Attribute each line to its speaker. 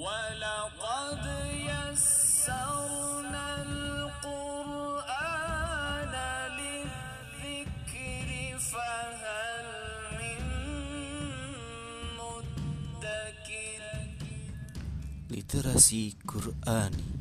Speaker 1: ولقد يسرنا القرآن للذكر فهل من مدكر؟
Speaker 2: لترسي قرآني.